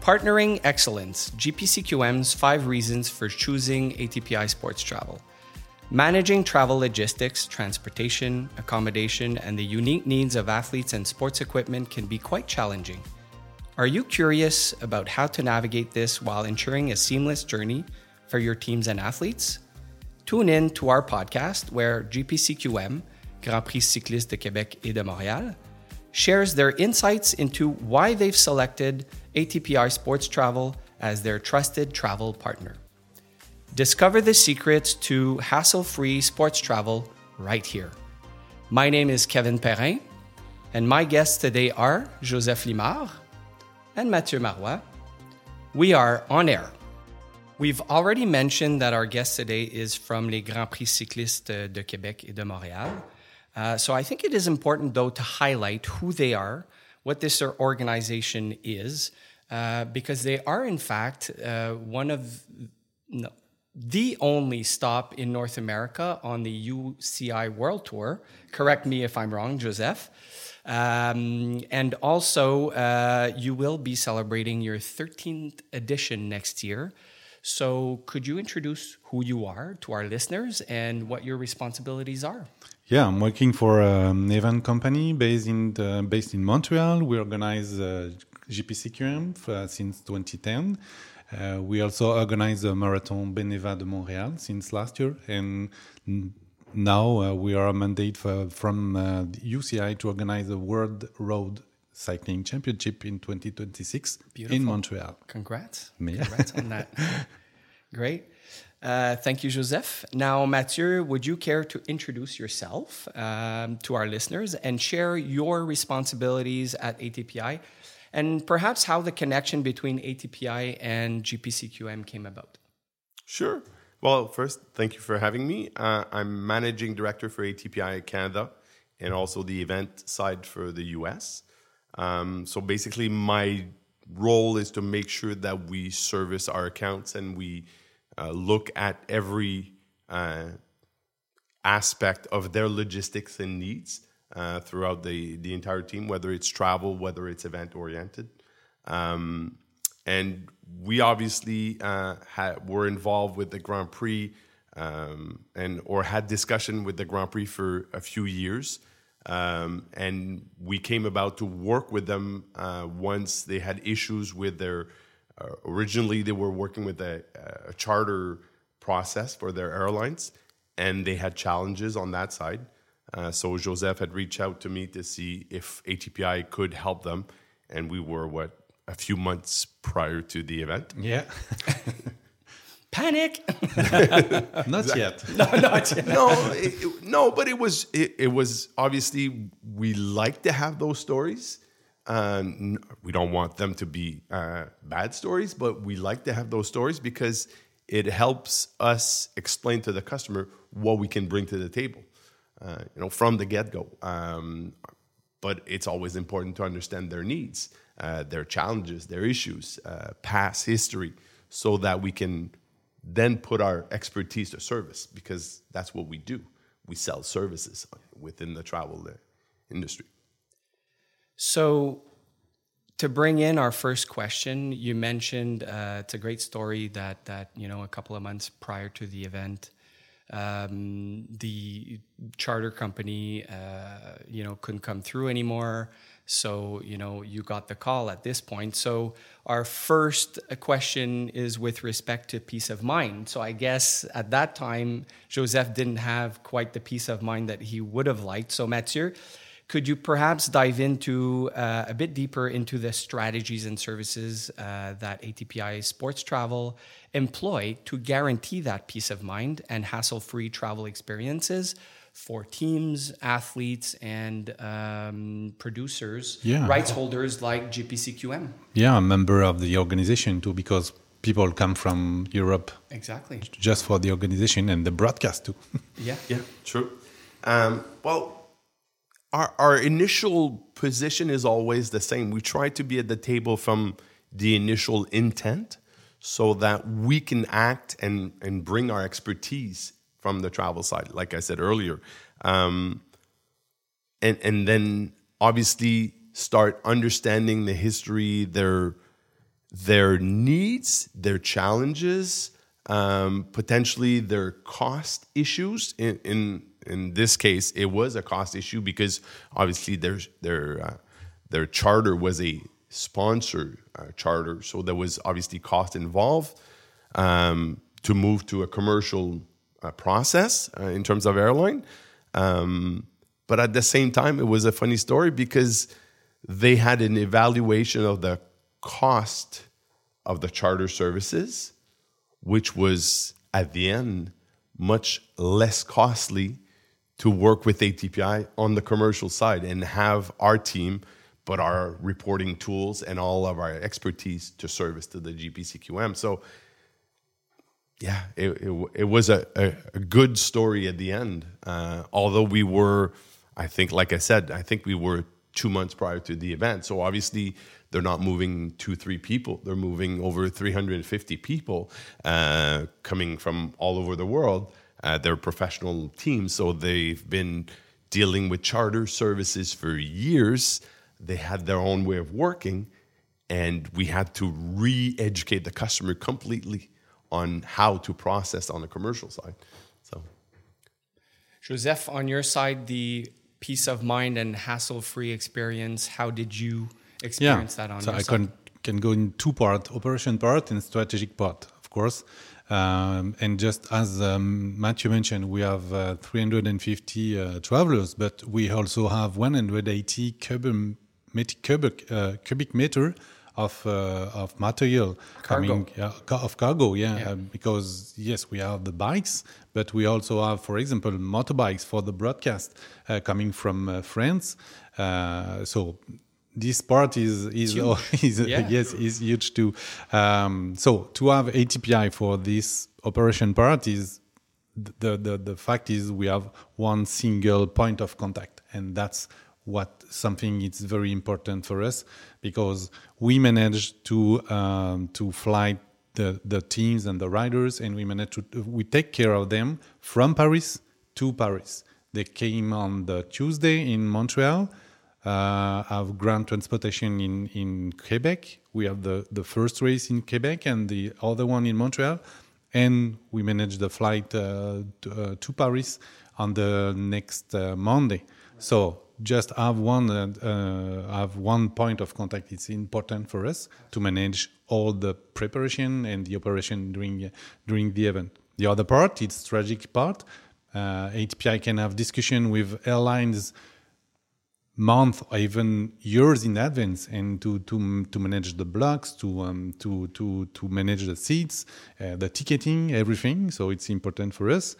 Partnering Excellence GPCQM's five reasons for choosing ATPI Sports Travel. Managing travel logistics, transportation, accommodation, and the unique needs of athletes and sports equipment can be quite challenging. Are you curious about how to navigate this while ensuring a seamless journey for your teams and athletes? Tune in to our podcast where GPCQM, Grand Prix Cycliste de Québec et de Montréal, shares their insights into why they've selected ATPI Sports Travel as their trusted travel partner. Discover the secrets to hassle free sports travel right here. My name is Kevin Perrin, and my guests today are Joseph Limard and Mathieu Marois. We are on air. We've already mentioned that our guest today is from les Grands Prix Cyclistes de Québec et de Montréal. Uh, so I think it is important, though, to highlight who they are, what this organization is, uh, because they are, in fact, uh, one of no, the only stop in North America on the UCI World Tour. Correct me if I'm wrong, Joseph. Um, and also, uh, you will be celebrating your 13th edition next year. So, could you introduce who you are to our listeners and what your responsibilities are? Yeah, I'm working for an event company based in the, based in Montreal. We organize uh, GPCQM uh, since 2010. Uh, we also organize the Marathon Beneva de Montréal since last year, and now uh, we are a mandate for, from uh, UCI to organize the World Road Cycling Championship in 2026 Beautiful. in Montreal. Congrats! Congrats on that. Great. Uh, thank you, Joseph. Now, Mathieu, would you care to introduce yourself um, to our listeners and share your responsibilities at ATPI and perhaps how the connection between ATPI and GPCQM came about? Sure. Well, first, thank you for having me. Uh, I'm managing director for ATPI Canada and also the event side for the US. Um, so basically, my role is to make sure that we service our accounts and we uh, look at every uh, aspect of their logistics and needs uh, throughout the, the entire team, whether it's travel, whether it's event oriented. Um, and we obviously uh, had, were involved with the Grand Prix um, and or had discussion with the Grand Prix for a few years. Um, and we came about to work with them uh, once they had issues with their. Uh, originally, they were working with a, a, charter process for their airlines, and they had challenges on that side. Uh, so Joseph had reached out to me to see if ATPI could help them, and we were what a few months prior to the event. Yeah. Panic. not yet. No, not yet. no, it, it, no, but it was it, it, was obviously we like to have those stories. Um, we don't want them to be uh, bad stories, but we like to have those stories because it helps us explain to the customer what we can bring to the table. Uh, you know, from the get go. Um, but it's always important to understand their needs uh, their challenges, their issues, uh, past history, so that we can then put our expertise to service because that's what we do. We sell services within the travel industry. So, to bring in our first question, you mentioned uh, it's a great story that that you know a couple of months prior to the event, um, the charter company uh, you know couldn't come through anymore. So, you know, you got the call at this point. So, our first question is with respect to peace of mind. So, I guess at that time, Joseph didn't have quite the peace of mind that he would have liked. So, Mathieu, could you perhaps dive into uh, a bit deeper into the strategies and services uh, that ATPI Sports Travel employ to guarantee that peace of mind and hassle free travel experiences? for teams, athletes, and um, producers, yeah. rights holders like GPCQM. Yeah, a member of the organization too, because people come from Europe. Exactly. Just for the organization and the broadcast too. yeah. Yeah, true. Um, well, our, our initial position is always the same. We try to be at the table from the initial intent so that we can act and, and bring our expertise from the travel side, like I said earlier. Um, and, and then obviously start understanding the history, their their needs, their challenges, um, potentially their cost issues. In, in in this case, it was a cost issue because obviously their their uh, their charter was a sponsor uh, charter, so there was obviously cost involved um, to move to a commercial uh, process uh, in terms of airline. Um, but at the same time, it was a funny story because they had an evaluation of the cost of the charter services, which was at the end much less costly to work with ATPI on the commercial side and have our team but our reporting tools and all of our expertise to service to the GPCQM. So yeah, it, it, it was a, a, a, good story at the end. Uh, although we were, I think, like I said, I think we were two months prior to the event. So obviously, they're not moving two, three people. They're moving over 350 people uh, coming from all over the world. Uh, they're professional teams, so they've been dealing with charter services for years. They had their own way of working, and we had to re educate the customer completely on how to process on the commercial side. So, Joseph, on your side, the peace of mind and hassle-free experience. How did you experience yeah. that on so your I side? can can go in two part: operation part and strategic part, of course. Um, and just as um, Mathieu mentioned, we have uh, 350 uh, travelers, but we also have 180 cubic, cubic, uh, cubic meter of uh, of material cargo. coming of cargo yeah, Yeah. Uh, because yes we have the bikes but we also have for example motorbikes for the broadcast uh, coming from uh, France uh, so this part is is, is Yeah. yes is huge too um, so to have ATPI for this operation part is the, the the fact is we have one single point of contact and that's what something it's very important for us because we manage to um, to fly the the teams and the riders and we manage to we take care of them from Paris to Paris. They came on the Tuesday in Montreal. Uh, have ground transportation in in Quebec. We have the the first race in Quebec and the other one in Montreal, and we manage the flight uh, to, uh, to Paris on the next uh, Monday. So just have one uh, uh, have one point of contact. It's important for us to manage all the preparation and the operation during during the event. The other part, it's tragic part. ATPI can have discussion with airlines month or even years in advance and to to to manage the blocks to um, to to to manage the seats uh, the ticketing everything. So it's important for us.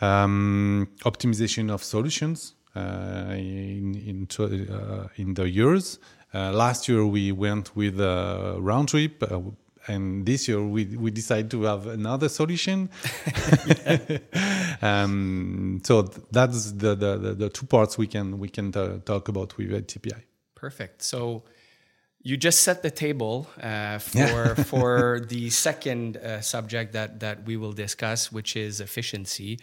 Um, optimization of solutions uh, in in, uh, in the years. Uh, last year we went with a round trip uh, and this year we we decided to have another solution. um, so that's the, the, the the two parts we can we can talk about with TPI. Perfect. So you just set the table uh, for for the second uh, subject that that we will discuss, which is efficiency.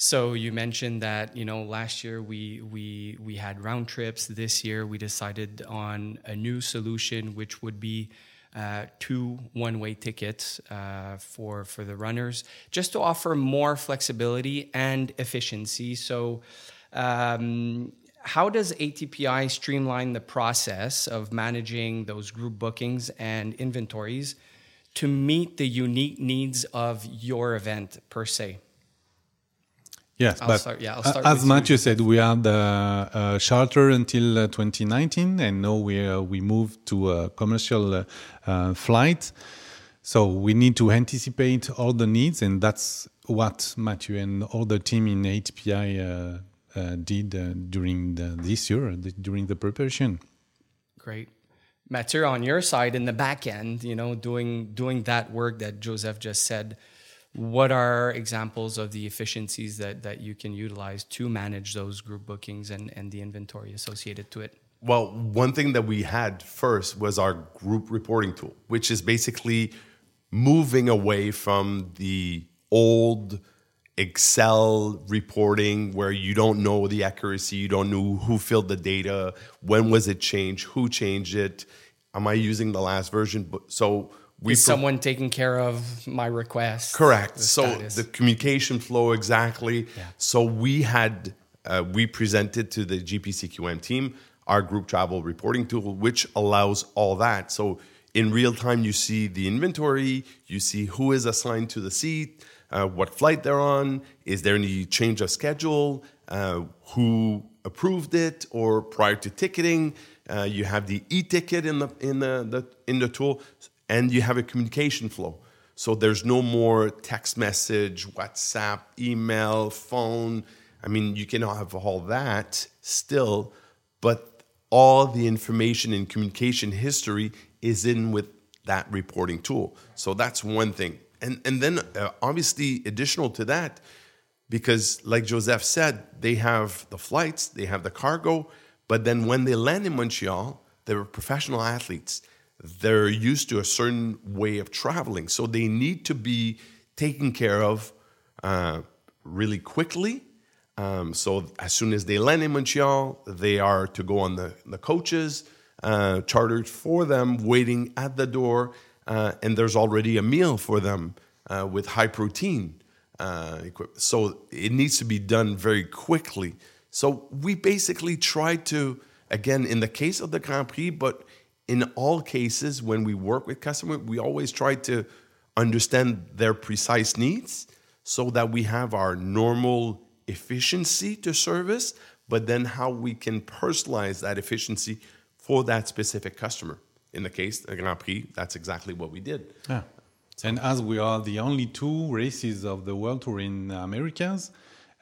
So you mentioned that you know last year we we we had round trips. This year we decided on a new solution, which would be uh, two one-way tickets uh, for for the runners, just to offer more flexibility and efficiency. So. Um, how does ATPI streamline the process of managing those group bookings and inventories to meet the unique needs of your event per se? Yes, I'll but start- yeah, I'll a- start as with you, said, we had uh, a charter until uh, 2019, and now we uh, we moved to a commercial uh, uh, flight. So we need to anticipate all the needs, and that's what Mathieu and all the team in ATPI uh, uh, did uh, during the, this year, the, during the preparation. Great. Mathieu, on your side in the back end, you know, doing doing that work that Joseph just said, what are examples of the efficiencies that, that you can utilize to manage those group bookings and, and the inventory associated to it? Well, one thing that we had first was our group reporting tool, which is basically moving away from the old Excel reporting where you don't know the accuracy, you don't know who filled the data, when was it changed, who changed it. am I using the last version? So we Is pro- someone taking care of my request? correct. the So status? the communication flow exactly. Yeah. So we had uh, we presented to the GPCQM team our group travel reporting tool, which allows all that. So in real time, you see the inventory, you see who is assigned to the seat, uh, what flight they're on, is there any change of schedule, uh, who approved it, or prior to ticketing, uh, you have the e-ticket in the in the, the in the tool, and you have a communication flow. So there's no more text message, WhatsApp, email, phone. I mean, you can have all that still, but all the information and communication history is in with that reporting tool. So that's one thing. And and then uh, obviously additional to that, because like Joseph said, they have the flights, they have the cargo, but then when they land in Montreal, they're professional athletes. They're used to a certain way of traveling, so they need to be taken care of uh, really quickly. Um, so as soon as they land in Montreal, they are to go on the, the coaches uh, chartered for them, waiting at the door, uh, and there's already a meal for them uh, with high protein uh, equipment. So it needs to be done very quickly. So we basically try to, again, in the case of the Grand Prix, but in all cases when we work with customers, we always try to understand their precise needs so that we have our normal efficiency to service, but then how we can personalize that efficiency for that specific customer. In the case of Grand Prix, that's exactly what we did. Yeah. And as we are the only two races of the World Tour in Americas,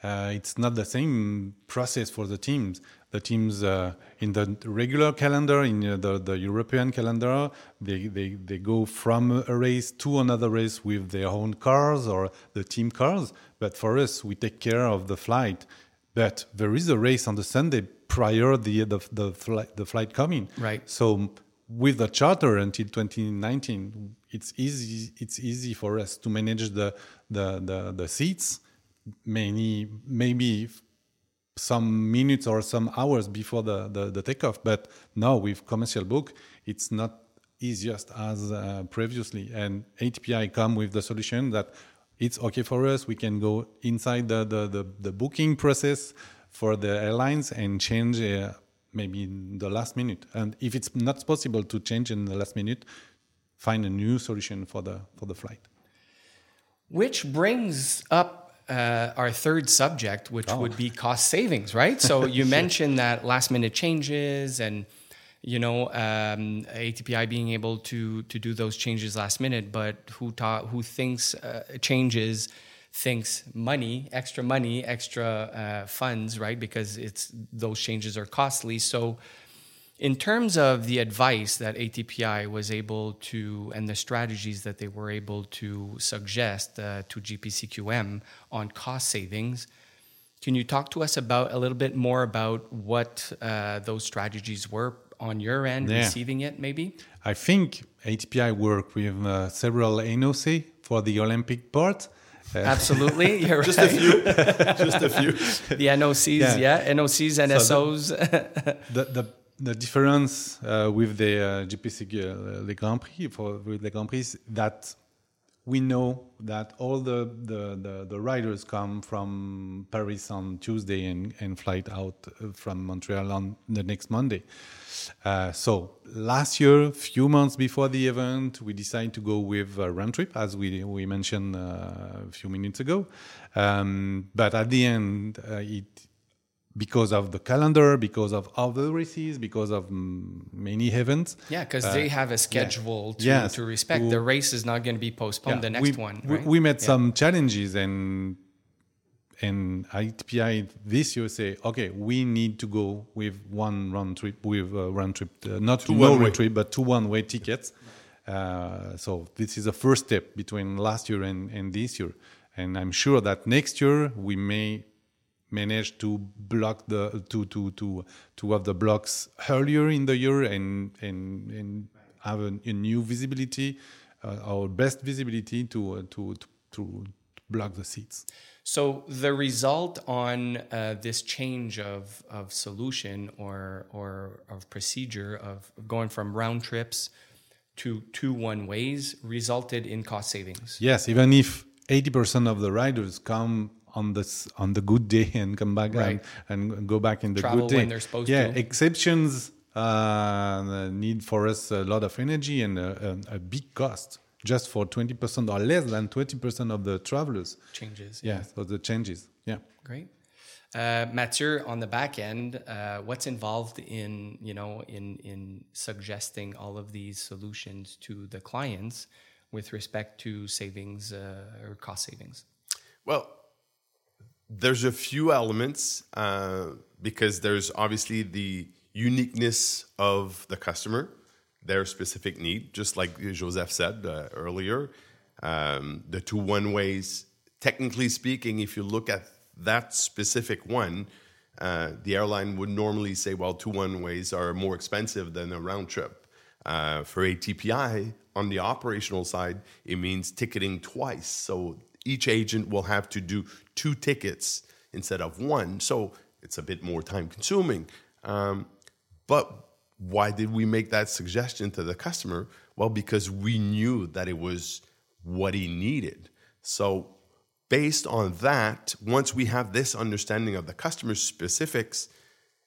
uh, it's not the same process for the teams. The teams uh, in the regular calendar, in uh, the, the European calendar, they, they, they go from a race to another race with their own cars or the team cars. But for us, we take care of the flight. But there is a race on the Sunday prior the the the flight, the flight coming. Right. So with the charter until 2019, it's easy. It's easy for us to manage the the the, the seats. Many maybe some minutes or some hours before the, the, the takeoff. But now with commercial book, it's not easiest as uh, previously. And ATPI come with the solution that it's okay for us. We can go inside the, the, the, the booking process for the airlines and change uh, maybe in the last minute. And if it's not possible to change in the last minute, find a new solution for the for the flight. Which brings up uh, our third subject, which would be cost savings, right? So you mentioned that last minute changes and you know um, ATPI being able to to do those changes last minute, but who ta- who thinks uh, changes thinks money, extra money, extra uh, funds, right? Because it's those changes are costly. So in terms of the advice that ATPI was able to and the strategies that they were able to suggest uh, to GPCQM on cost savings, can you talk to us about a little bit more about what uh, those strategies were on your end, Yeah. receiving it maybe? I think ATPI worked with uh, several NOC for the Olympic part. Uh, Absolutely, you're Just a few. Just a few. the NOCs, Yeah. yeah, NOCs, NSOs. the, the, the difference uh, with the uh, GPC uh, Le Grand Prix for with the Grand Prix that we know that all the, the, the, the riders come from Paris on Tuesday and, and flight out uh, from Montreal on the next Monday. Uh, so last year, a few months before the event, we decided to go with a round trip, as we we mentioned uh, a few minutes ago. Um, but at the end, uh, it because of the calendar, because of other races, because of many events. Yeah, because they have a schedule to, Yes. to respect. To- the race is not going to be postponed the next we, one. we- right? We, met Yeah. some challenges and and ATPI this year say, okay, we need to go with one round trip, with a round trip, uh, not Two no one-way. round trip, but two one-way tickets. Uh, so this is the first step between last year and, and this year, and I'm sure that next year we may manage to block the to to to to have the blocks earlier in the year and and and have a, a new visibility, uh, our best visibility to uh, to to to block the seats. So the result on uh, this change of, of solution or or of procedure of going from round trips to two one ways resulted in cost savings. Yes, even if 80% of the riders come on this on the good day and come back Right. and, and go back in the Travel good day. when they're supposed yeah, to. exceptions uh, need for us a lot of energy and a, a, a big cost just for 20% or less than 20% of the travelers. Changes. Yeah, so the changes. Yeah. Great. Uh, Mathieu, on the back end, uh, what's involved in you know in in suggesting all of these solutions to the clients with respect to savings uh, or cost savings? Well, there's a few elements uh, because there's obviously the uniqueness of the customer, their specific need, just like Joseph said uh, earlier. Um, the two one ways, technically speaking, if you look at that specific one, uh, the airline would normally say, well, two one ways are more expensive than a round trip. Uh, for ATPI, on the operational side, it means ticketing twice. So each agent will have to do two tickets instead of one. So it's a bit more time consuming. Um, but why did we make that suggestion to the customer? Well, because we knew that it was what he needed. So, based on that, once we have this understanding of the customer specifics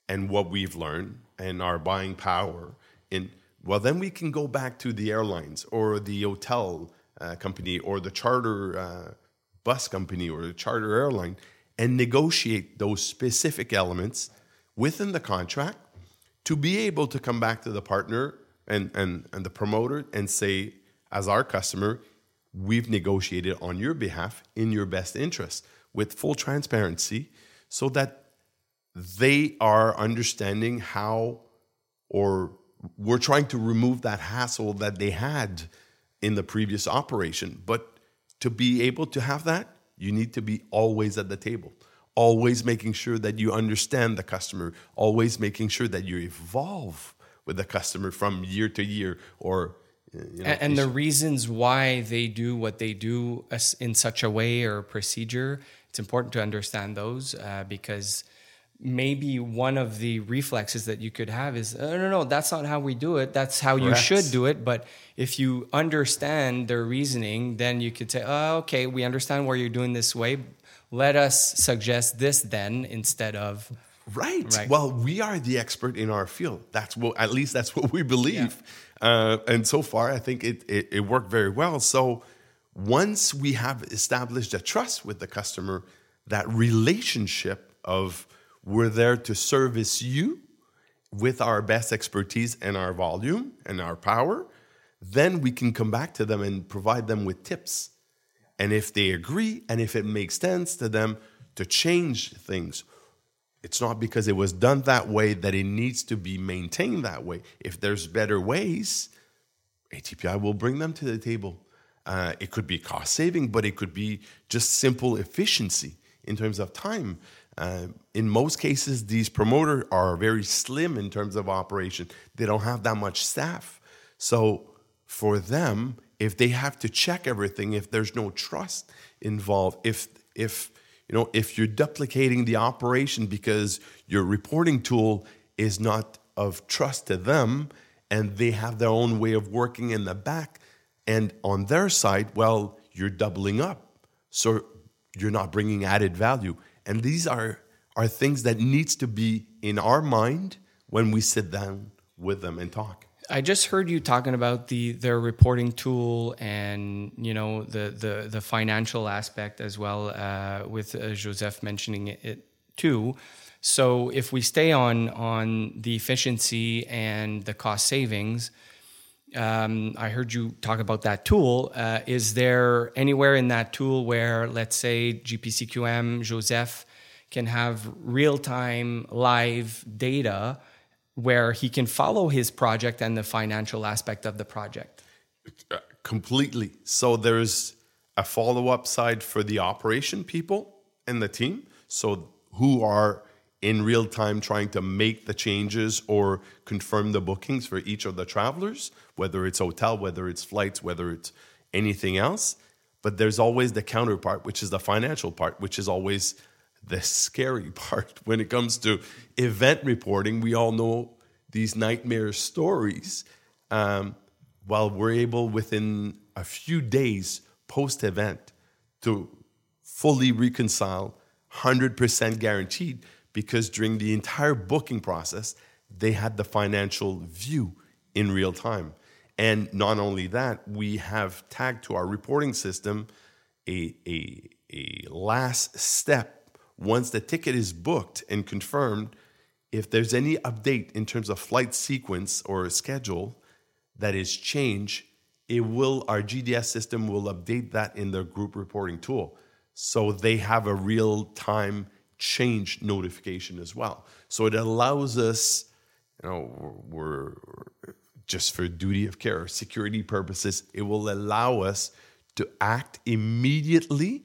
and what we've learned and our buying power, in well, then we can go back to the airlines or the hotel uh, company or the charter uh, bus company or a charter airline and negotiate those specific elements within the contract to be able to come back to the partner and, and, and the promoter and say, as our customer, we've negotiated on your behalf in your best interest with full transparency so that they are understanding how or we're trying to remove that hassle that they had in the previous operation. But to be able to have that, you need to be always at the table, always making sure that you understand the customer, always making sure that you evolve with the customer from year to year or uh, you know, and, and the reasons why they do what they do in such a way or procedure it's important to understand those uh, because maybe one of the reflexes that you could have is oh, no no that's not how we do it that's how you should do it but if you understand their reasoning then you could say oh, okay we understand why you're doing this way let us suggest this then instead of Right. Right. Well, we are the expert in our field. That's what, at least that's what we believe. Uh, and so far, I think it, it, it worked very well. So once we have established a trust with the customer, that relationship of we're there to service you with our best expertise and our volume and our power, then we can come back to them and provide them with tips. And if they agree and if it makes sense to them to change things, it's not because it was done that way that it needs to be maintained that way. If there's better ways, ATPI will bring them to the table. Uh, it could be cost saving, but it could be just simple efficiency in terms of time. Uh, in most cases, these promoters are very slim in terms of operation. They don't have that much staff. So for them, if they have to check everything, if there's no trust involved, if if you know if you're duplicating the operation because your reporting tool is not of trust to them and they have their own way of working in the back and on their side well you're doubling up so you're not bringing added value and these are are things that needs to be in our mind when we sit down with them and talk I just heard you talking about the their reporting tool and you know the the the financial aspect as well uh, with uh, Joseph mentioning it, it too. So if we stay on on the efficiency and the cost savings, um, I heard you talk about that tool. Uh, is there anywhere in that tool where, let's say, GPCQM Joseph can have real time live data? where he can follow his project and the financial aspect of the project. Uh, completely. So there's a follow up side for the operation people and the team. So who are in real time trying to make the changes or confirm the bookings for each of the travelers, whether it's hotel, whether it's flights, whether it's anything else. But there's always the counterpart, which is the financial part, which is always the scary part when it comes to event reporting. We all know these nightmare stories. Um, while we're able within a few days post event to fully reconcile, 100% guaranteed, because during the entire booking process, they had the financial view in real time. And not only that, we have tagged to our reporting system a, a, a last step once the ticket is booked and confirmed. If there's any update in terms of flight sequence or schedule that is changed, it will our GDS system will update that in their group reporting tool. So they have a real time change notification as well. So it allows us, you know, we're, we're just for duty of care, security purposes, it will allow us to act immediately,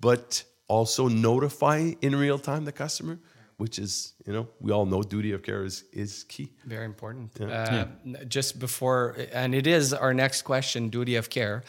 but also notify in real time the customer, which is, you know, we all know duty of care is, is key. Very important. Yeah. Uh, yeah. Just before, and it is our next question duty of care.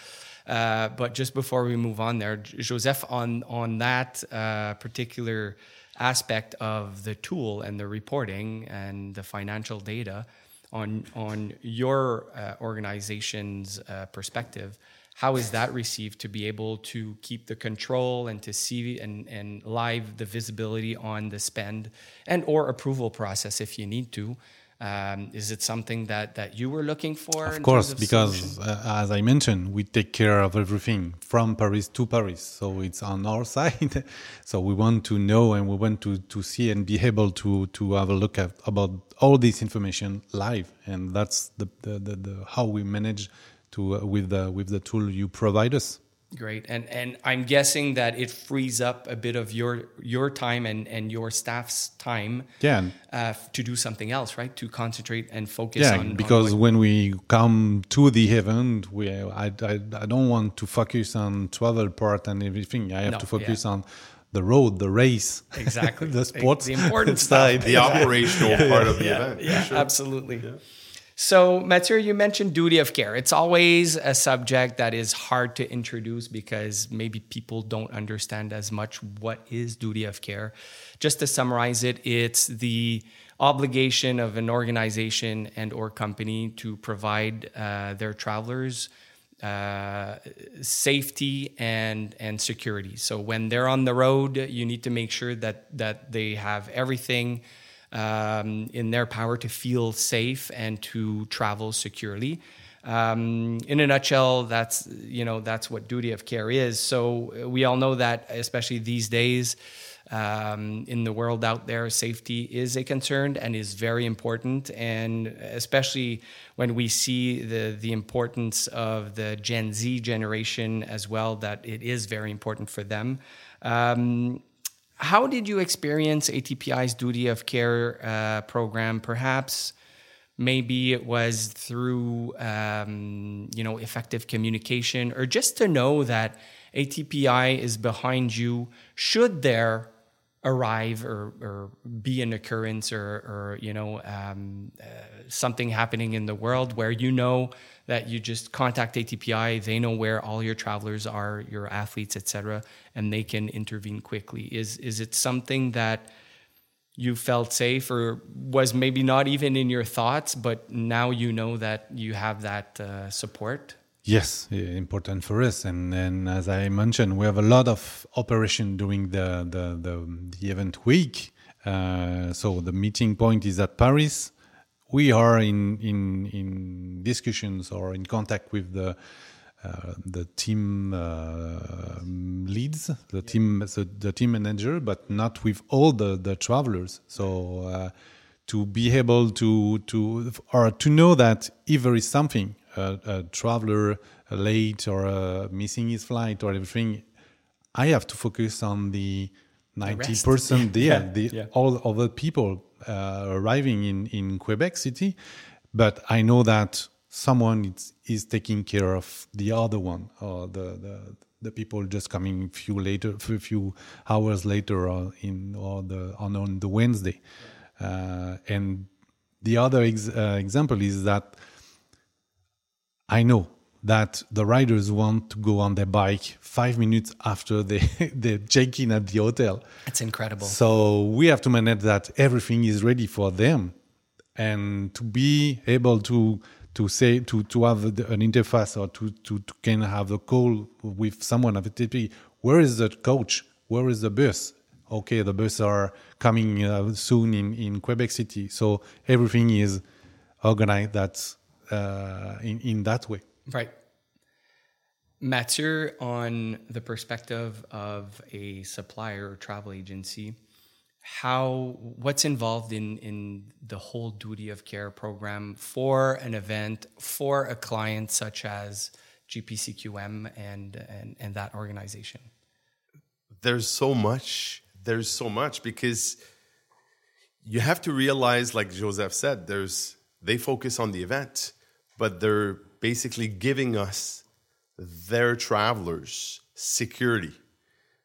Uh, but just before we move on there, Joseph, on, on that uh, particular aspect of the tool and the reporting and the financial data, on on your uh, organization's uh, perspective how is that received to be able to keep the control and to see and, and live the visibility on the spend and or approval process if you need to um, is it something that, that you were looking for? Of course, of because uh, as I mentioned, we take care of everything from Paris to Paris. So it's on our side. so we want to know and we want to, to see and be able to, to have a look at about all this information live. And that's the, the, the, the how we manage to uh, with the with the tool you provide us. Great, and and I'm guessing that it frees up a bit of your your time and and your staff's time. Yeah. Uh, to do something else, right? To concentrate and focus. Yeah, on, because on when we come to the event, we I, I I don't want to focus on travel part and everything. I have no, to focus yeah. on the road, the race, exactly, the sports, the important side, the operational yeah. part of the yeah. event. Yeah, sure. absolutely. So, Mathieu, you mentioned duty of care. It's always a subject that is hard to introduce because maybe people don't understand as much what is duty of care. Just to summarize it, it's the obligation of an organization and or company to provide uh, their travelers uh, safety and and security. So when they're on the road, you need to make sure that that they have everything um, in their power to feel safe and to travel securely. Um, in a nutshell, that's you know that's what duty of care is. So we all know that, especially these days. Um, in the world out there, safety is a concern and is very important. And especially when we see the the importance of the Gen Z generation as well, that it is very important for them. Um, how did you experience ATPI's duty of care uh, program? Perhaps maybe it was through um, you know effective communication or just to know that ATPI is behind you should there arrive or, or be an occurrence or, or you know um, uh, something happening in the world where you know that you just contact ATPI they know where all your travelers are your athletes etc and they can intervene quickly. Is is it something that you felt safe or was maybe not even in your thoughts but now you know that you have that uh, support Yes, important for us, and, and as I mentioned, we have a lot of operation during the the, the, the event week. Uh, so the meeting point is at Paris. We are in in in discussions or in contact with the uh, the team uh, leads, the team the, the, team manager, but not with all the the travelers. So uh, to be able to to or to know that if there is something a, a traveler late or uh, missing his flight or everything, I have to focus on the ninety percent there, yeah, the yeah. all other people uh, arriving in in Quebec City, but I know that someone is, is taking care of the other one or the the the people just coming few later a few hours later or in or the on, on the Wednesday, uh, and the other ex, uh, example is that I know that the riders want to go on their bike five minutes after they they check in at the hotel. It's incredible. So we have to manage that everything is ready for them, and to be able to to say to to have an interface or to to, to can have a call with someone at the TP. Where is the coach? Where is the bus? Okay, the bus are coming uh, soon in in Quebec City. So everything is organized that uh, in in that way. Right. Mathieu, on the perspective of a supplier or travel agency, how what's involved in in the whole duty of care program for an event for a client such as GPCQM and and, and that organization? There's so much. There's so much because you have to realize, like Joseph said, there's they focus on the event, but they're basically giving us their travelers security.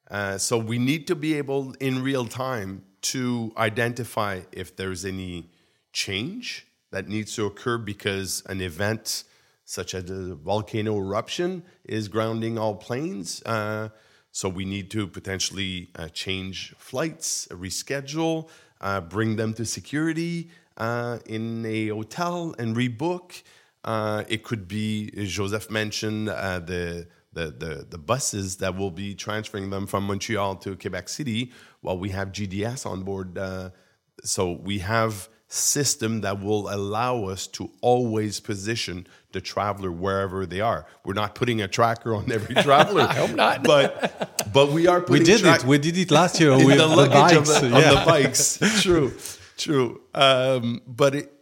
Uh, so we need to be able in real time to identify if there's any change that needs to occur because an event such as a volcano eruption is grounding all planes. Uh, so we need to potentially uh, change flights, reschedule, uh, bring them to security uh, in a hotel and rebook. Uh, it could be, Joseph mentioned, uh, the, the, the, the, buses that will be transferring them from Montreal to Quebec City while we have GPS on board. Uh, so we have system that will allow us to always position the traveler wherever they are. We're not putting a tracker on every traveler. I hope not. But but we are we did it. We did it last year with the, the bikes. The, yeah. On the bikes. true, true. Um, but it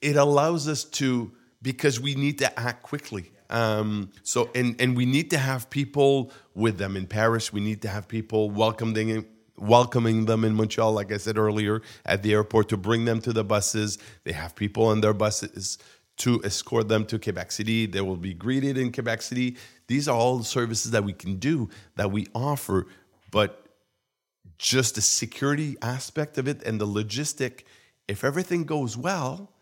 it allows us to because we need to act quickly. Um, so and and we need to have people with them in Paris. We need to have people welcoming welcoming them in Montreal, like I said earlier, at the airport to bring them to the buses. They have people on their buses to escort them to Quebec City. They will be greeted in Quebec City. These are all the services that we can do that we offer, but just the security aspect of it and the logistic. If everything goes well,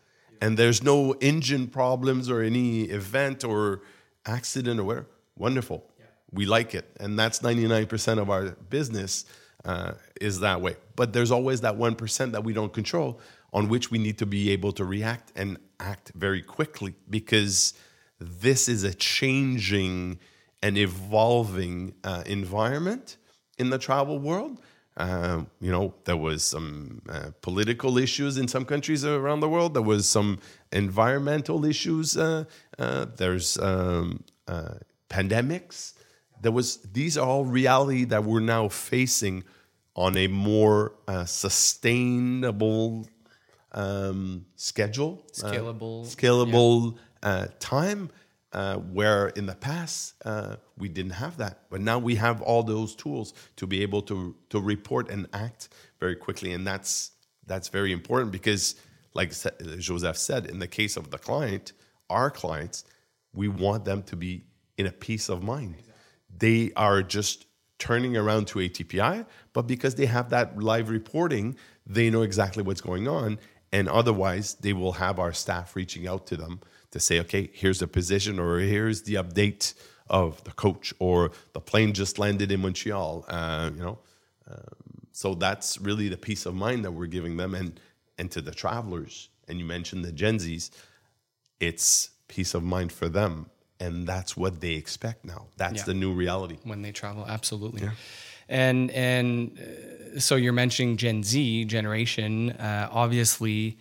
and there's no engine problems or any event or accident or whatever, wonderful. Yeah. We like it. And that's 99% of our business uh, is that way. But there's always that 1% that we don't control on which we need to be able to react and act very quickly because this is a changing and evolving uh, environment in the travel world. Uh, you know, there was some uh, political issues in some countries around the world. There was some environmental issues. Uh, uh there's um, uh, pandemics. There was these are all reality that we're now facing on a more uh, sustainable um, schedule, scalable, scalable yeah. time. Uh, where in the past uh, we didn't have that, but now we have all those tools to be able to to report and act very quickly, and that's that's very important because, like Joseph said, in the case of the client, our clients, we want them to be in a peace of mind. Exactly. They are just turning around to ATPI, but because they have that live reporting, they know exactly what's going on, and otherwise they will have our staff reaching out to them to say, okay, here's the position or here's the update of the coach or the plane just landed in Montreal. Uh, you know, um, so that's really the peace of mind that we're giving them and and to the travelers. And you mentioned the Gen Zs, it's peace of mind for them, and that's what they expect now. That's yeah. the new reality when they travel. Absolutely. Yeah. And and uh, so you're mentioning Gen Z generation. Uh, obviously,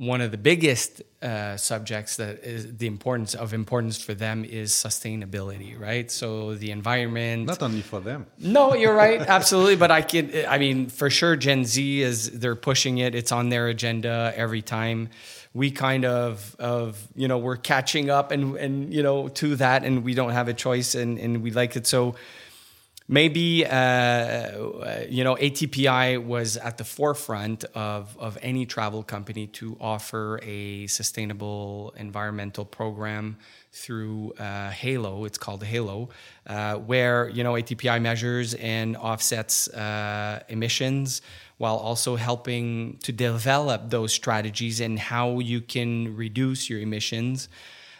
one of the biggest uh, subjects that is the importance of importance for them is sustainability, right? So the environment. Not only for them. No, you're right, absolutely. But I can, I mean, for sure, Gen Z is they're pushing it. It's on their agenda every time. We kind of, of you know, we're catching up and and you know to that, and we don't have a choice, and and we like it so maybe uh, you know ATPI was at the forefront of of any travel company to offer a sustainable environmental program through uh, Halo. It's called Halo, uh, where you know ATPI measures and offsets uh, emissions while also helping to develop those strategies and how you can reduce your emissions.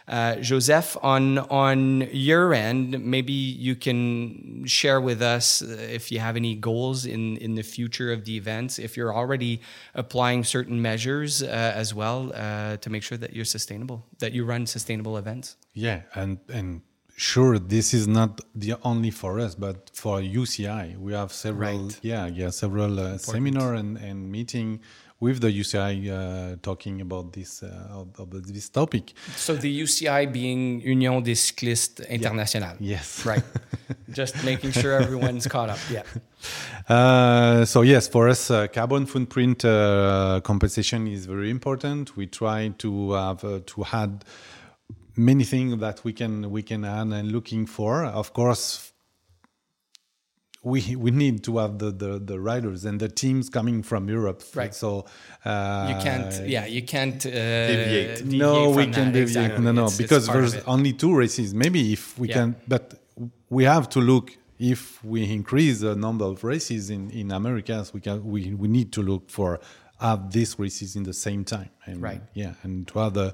Uh, Joseph, on on your end, maybe you can share with us if you have any goals in in the future of the events. If you're already applying certain measures uh, as well uh, to make sure that you're sustainable, that you run sustainable events. Yeah, and and sure this is not the only for us but for uci we have several Right. yeah yeah several uh, seminar and, and meeting with the uci uh, talking about this uh, about this topic So the UCI being Union des Cyclistes Internationales. yes Right. Just making sure everyone's caught up. Yeah. Uh, so yes, for us, uh, carbon footprint uh, compensation is very important. We try to have uh, to add many things that we can we can add and looking for. Of course, we we need to have the the, the riders and the teams coming from Europe. Right. So uh, You can't, yeah, you can't uh, Deviate. no, from we that. can deviate. Exactly. No, no, It's- it's because part of there's only two races. Maybe if we Yeah. can, but we have to look if we increase the number of races in in Americas, we can we we need to look for have these races in the same time. And, Right. Yeah, and to have the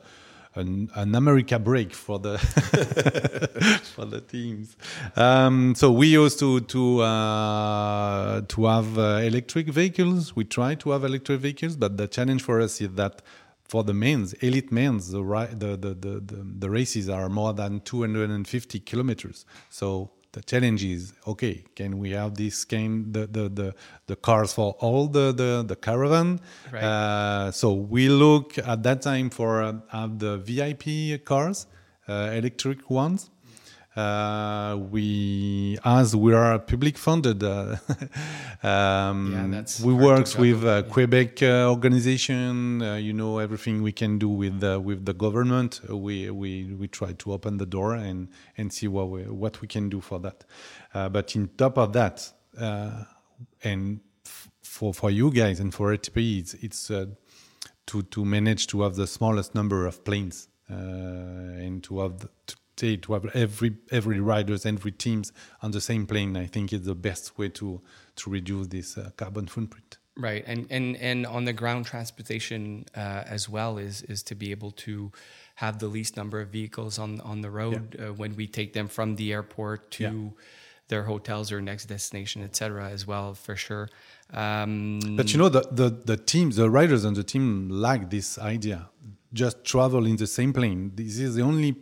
an, an America break for the for the teams. Um, so we used to to uh, to have uh, electric vehicles. We try to have electric vehicles, but the challenge for us is that for the men's elite men's the the the, the, the races are more than 250 kilometers. So the challenge is okay can we have this can the the the, the cars for all the the, the caravan Right. uh, so we look at that time for uh, have the vip cars uh, electric ones uh, we as we are public funded uh, um, Yeah, we works with uh, Quebec uh, organization. Uh, you know everything we can do with uh, with the government. We we we try to open the door and and see what we what we can do for that. Uh, but in top of that, uh, and f- for for you guys and for ATP, it's it's uh, to to manage to have the smallest number of planes uh, and to have the, to, to have every every riders every teams on the same plane. I think is the best way to to reduce this uh, carbon footprint. Right, and and and on the ground transportation uh, as well is is to be able to have the least number of vehicles on on the road uh, when we take them from the airport to Yeah. their hotels or next destination, etc. As well, for sure. Um, But you know the, the the teams, the riders on the team like this idea. Just travel in the same plane. This is the only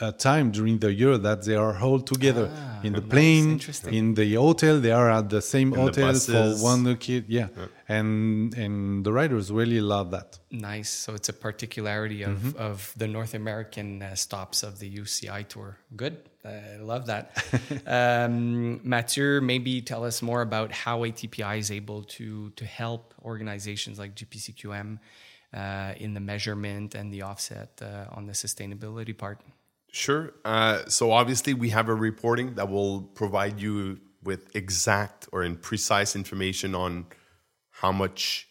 uh, time during the year that they are all together Ah, in the plane, in the hotel. They are at the same the hotel buses. for one kid. Yeah. and and the riders really love that. Nice. So it's a particularity of, Mm-hmm. of the North American uh, stops of the UCI tour. Good. I love that. um, Mathieu, maybe tell us more about how ATPI is able to to help organizations like GPCQM uh, in the measurement and the offset uh, on the sustainability part. Sure. Uh, so obviously, we have a reporting that will provide you with exact or in precise information on how much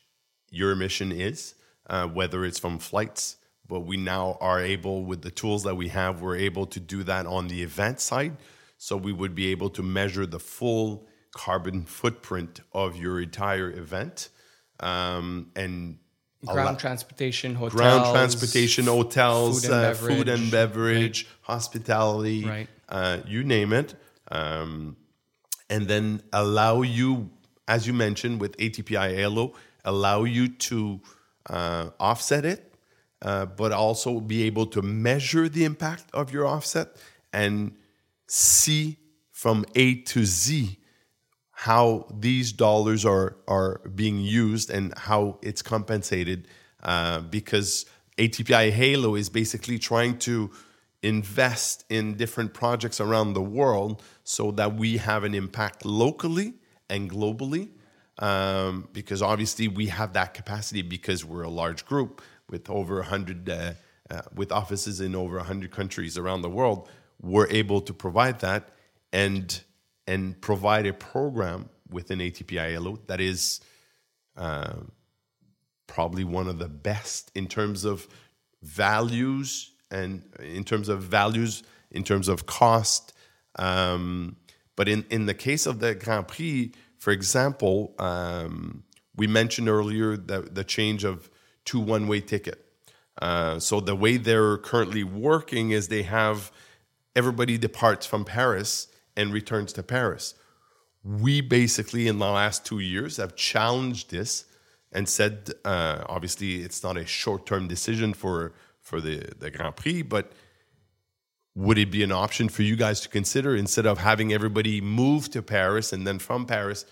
your emission is, uh, whether it's from flights. But we now are able, with the tools that we have, we're able to do that on the event side. So we would be able to measure the full carbon footprint of your entire event, um, and Ground transportation, hotels, ground transportation, hotels, food and uh, food and beverage, beverage, hospitality, Right. uh, you name it, um, and then allow you, as you mentioned with ATPI Halo, allow you to uh, offset it, uh, but also be able to measure the impact of your offset and see from A to Z how these dollars are are being used and how it's compensated uh, because ATPI Halo is basically trying to invest in different projects around the world so that we have an impact locally and globally um, because obviously we have that capacity because we're a large group with over 100 uh, uh, with offices in over 100 countries around the world. We're able to provide that. And and provide a program within ATPI Halo that is uh, probably one of the best in terms of values and in terms of values, in terms of cost. Um, but in, in the case of the Grand Prix, for example, um, we mentioned earlier the, the change of two one way ticket. Uh, so the way they're currently working is they have everybody departs from Paris and returns to Paris. We basically, in the last two years, have challenged this and said, uh, obviously, it's not a short-term decision for for the the Grand Prix, but would it be an option for you guys to consider instead of having everybody move to Paris and then from Paris,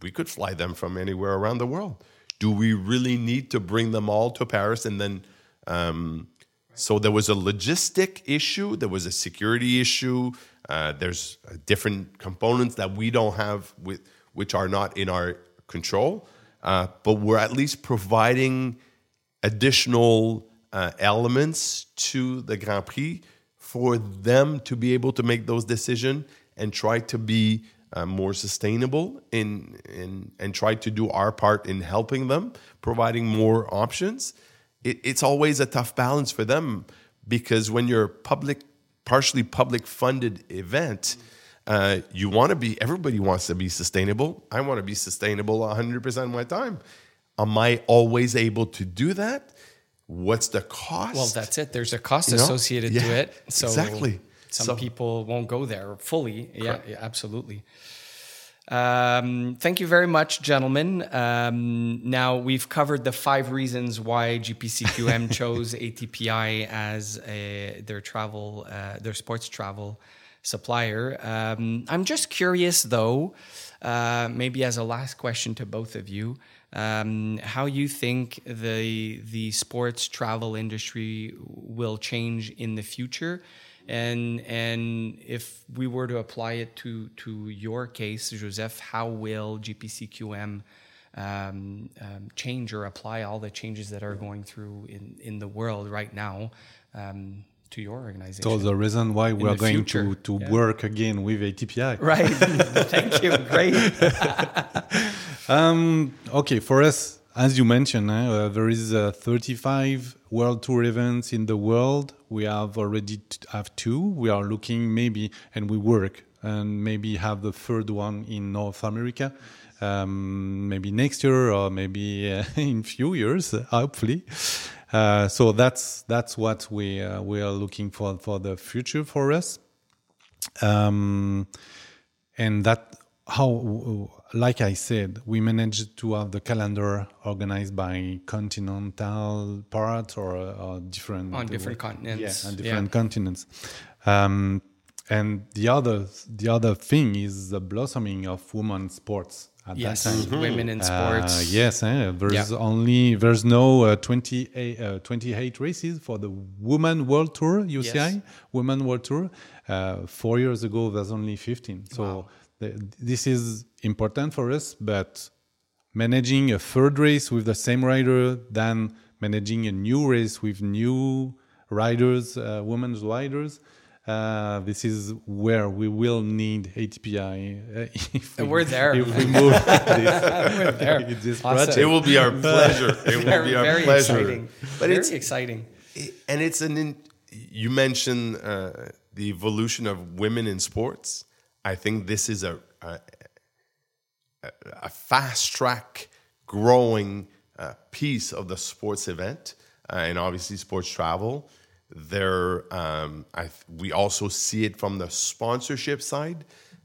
we could fly them from anywhere around the world? Do we really need to bring them all to Paris and then? Um, so there was a logistic issue, there was a security issue. Uh, there's different components that we don't have with, which are not in our control. Uh, but we're at least providing additional uh, elements to the Grand Prix for them to be able to make those decisions and try to be uh, more sustainable in, in and try to do our part in helping them, providing more options it, it's always a tough balance for them because when you're public, partially public funded event, uh, you want to be, everybody wants to be sustainable. I want to be sustainable 100% of my time. Am I always able to do that? What's the cost? Well, that's it. There's a cost you know? associated yeah, to it. So exactly. Some so, people won't go there fully. Yeah, yeah, absolutely. Um, thank you very much, gentlemen. Um, now we've covered the five reasons why GPCQM chose ATPI as a, their travel, uh, their sports travel supplier. Um, I'm just curious, though, uh, maybe as a last question to both of you, um, how you think the the sports travel industry will change in the future and and if we were to apply it to to your case, Joseph, how will GPCQM um, um, change or apply all the changes that are going through in in the world right now? Um, to your organization. So the reason why we are going future. to, to yeah. work again with ATPI. Right. Thank you. Great. um, okay, for us, as you mentioned, uh, there is uh, 35 world tour events in the world. We have already have two. We are looking maybe, and we work, and maybe have the third one in North America. Um, maybe next year or maybe uh, in few years, hopefully. Uh, so that's that's what we uh, we are looking for for the future for us. Um, and that how like I said, we managed to have the calendar organized by continental part or, or different on different continents. Yes, on different yeah. continents. Um, and the other the other thing is the blossoming of women's sports at yes, that time. Mm-hmm. women in sports. Uh, yes, eh, there's yeah. only there's no uh, 28, uh, 28 races for the Women World Tour UCI yes. Women World Tour. Uh, four years ago, there's only 15. So. Wow this is important for us, but managing a third race with the same rider than managing a new race with new riders, uh, women's riders. Uh, this is where we will need ATPI. Uh, if we, we're there. If we move this, we're there. this awesome. It will be our pleasure. It will very, be our very pleasure. Exciting. But very it's exciting. and it's an. In, you mentioned uh, the evolution of women in sports. I think this is a a, a fast track growing uh, piece of the sports event uh, and obviously sports travel. There, um, I, we also see it from the sponsorship side,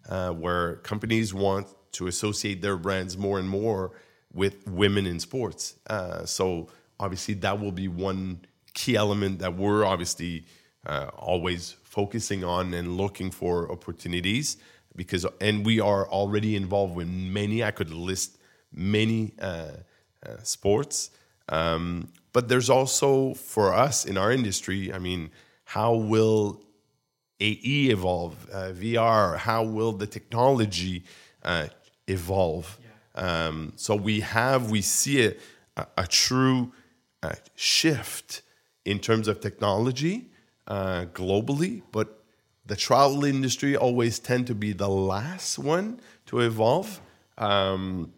uh, where companies want to associate their brands more and more with women in sports. Uh, so obviously, that will be one key element that we're obviously uh, always focusing on and looking for opportunities because and we are already involved with many i could list many uh, uh, sports. Um, but there's also for us in our industry i mean how will AI evolve uh, vr how will the technology uh, evolve? Yeah. um, so we have we see a, a, a true uh, shift in terms of technology uh, globally but the travel industry always tend to be the last one to evolve. Um,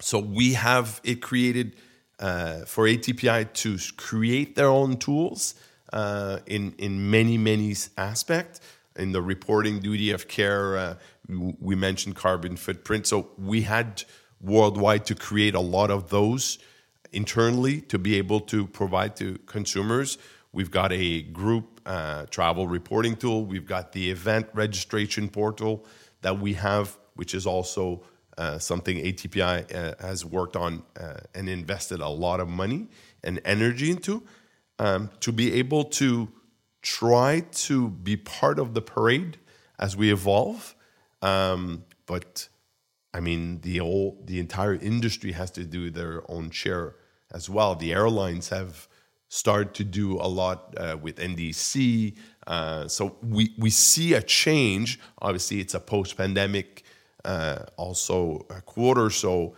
so we have it created uh, for ATPI to create their own tools uh, in in many many aspects. In the reporting duty of care, uh, we mentioned carbon footprint. So we had worldwide to create a lot of those internally to be able to provide to consumers. We've got a group uh, travel reporting tool. We've got the event registration portal that we have, which is also uh, something ATPI uh, has worked on uh, and invested a lot of money and energy into um, to be able to try to be part of the parade as we evolve. Um, but I mean, the whole the entire industry has to do their own share as well. The airlines have started to do a lot uh, with NDC, uh, so we we see a change. Obviously, it's a post pandemic uh, also a quarter, so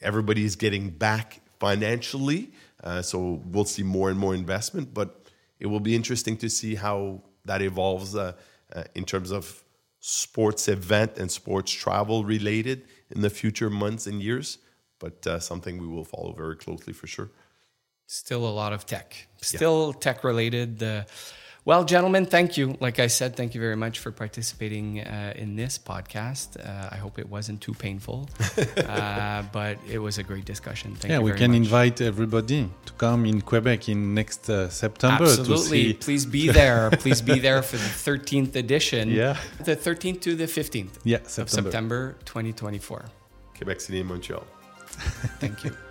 everybody is getting back financially. Uh, so we'll see more and more investment, but it will be interesting to see how that evolves uh, uh, in terms of sports event and sports travel related in the future months and years. But something we will follow very closely for sure. Still a lot of tech, still yeah. tech related. Well, gentlemen, thank you. Like I said, thank you very much for participating uh, in this podcast. Uh, I hope it wasn't too painful, uh, but it was a great discussion. Thank yeah, we can much. invite everybody to come in Quebec in next uh, September. Absolutely. Please be there. Please be there for the 13th edition. Yeah. The 13th to the 15th yeah, September. of September 2024. Quebec City, Montreal. thank you.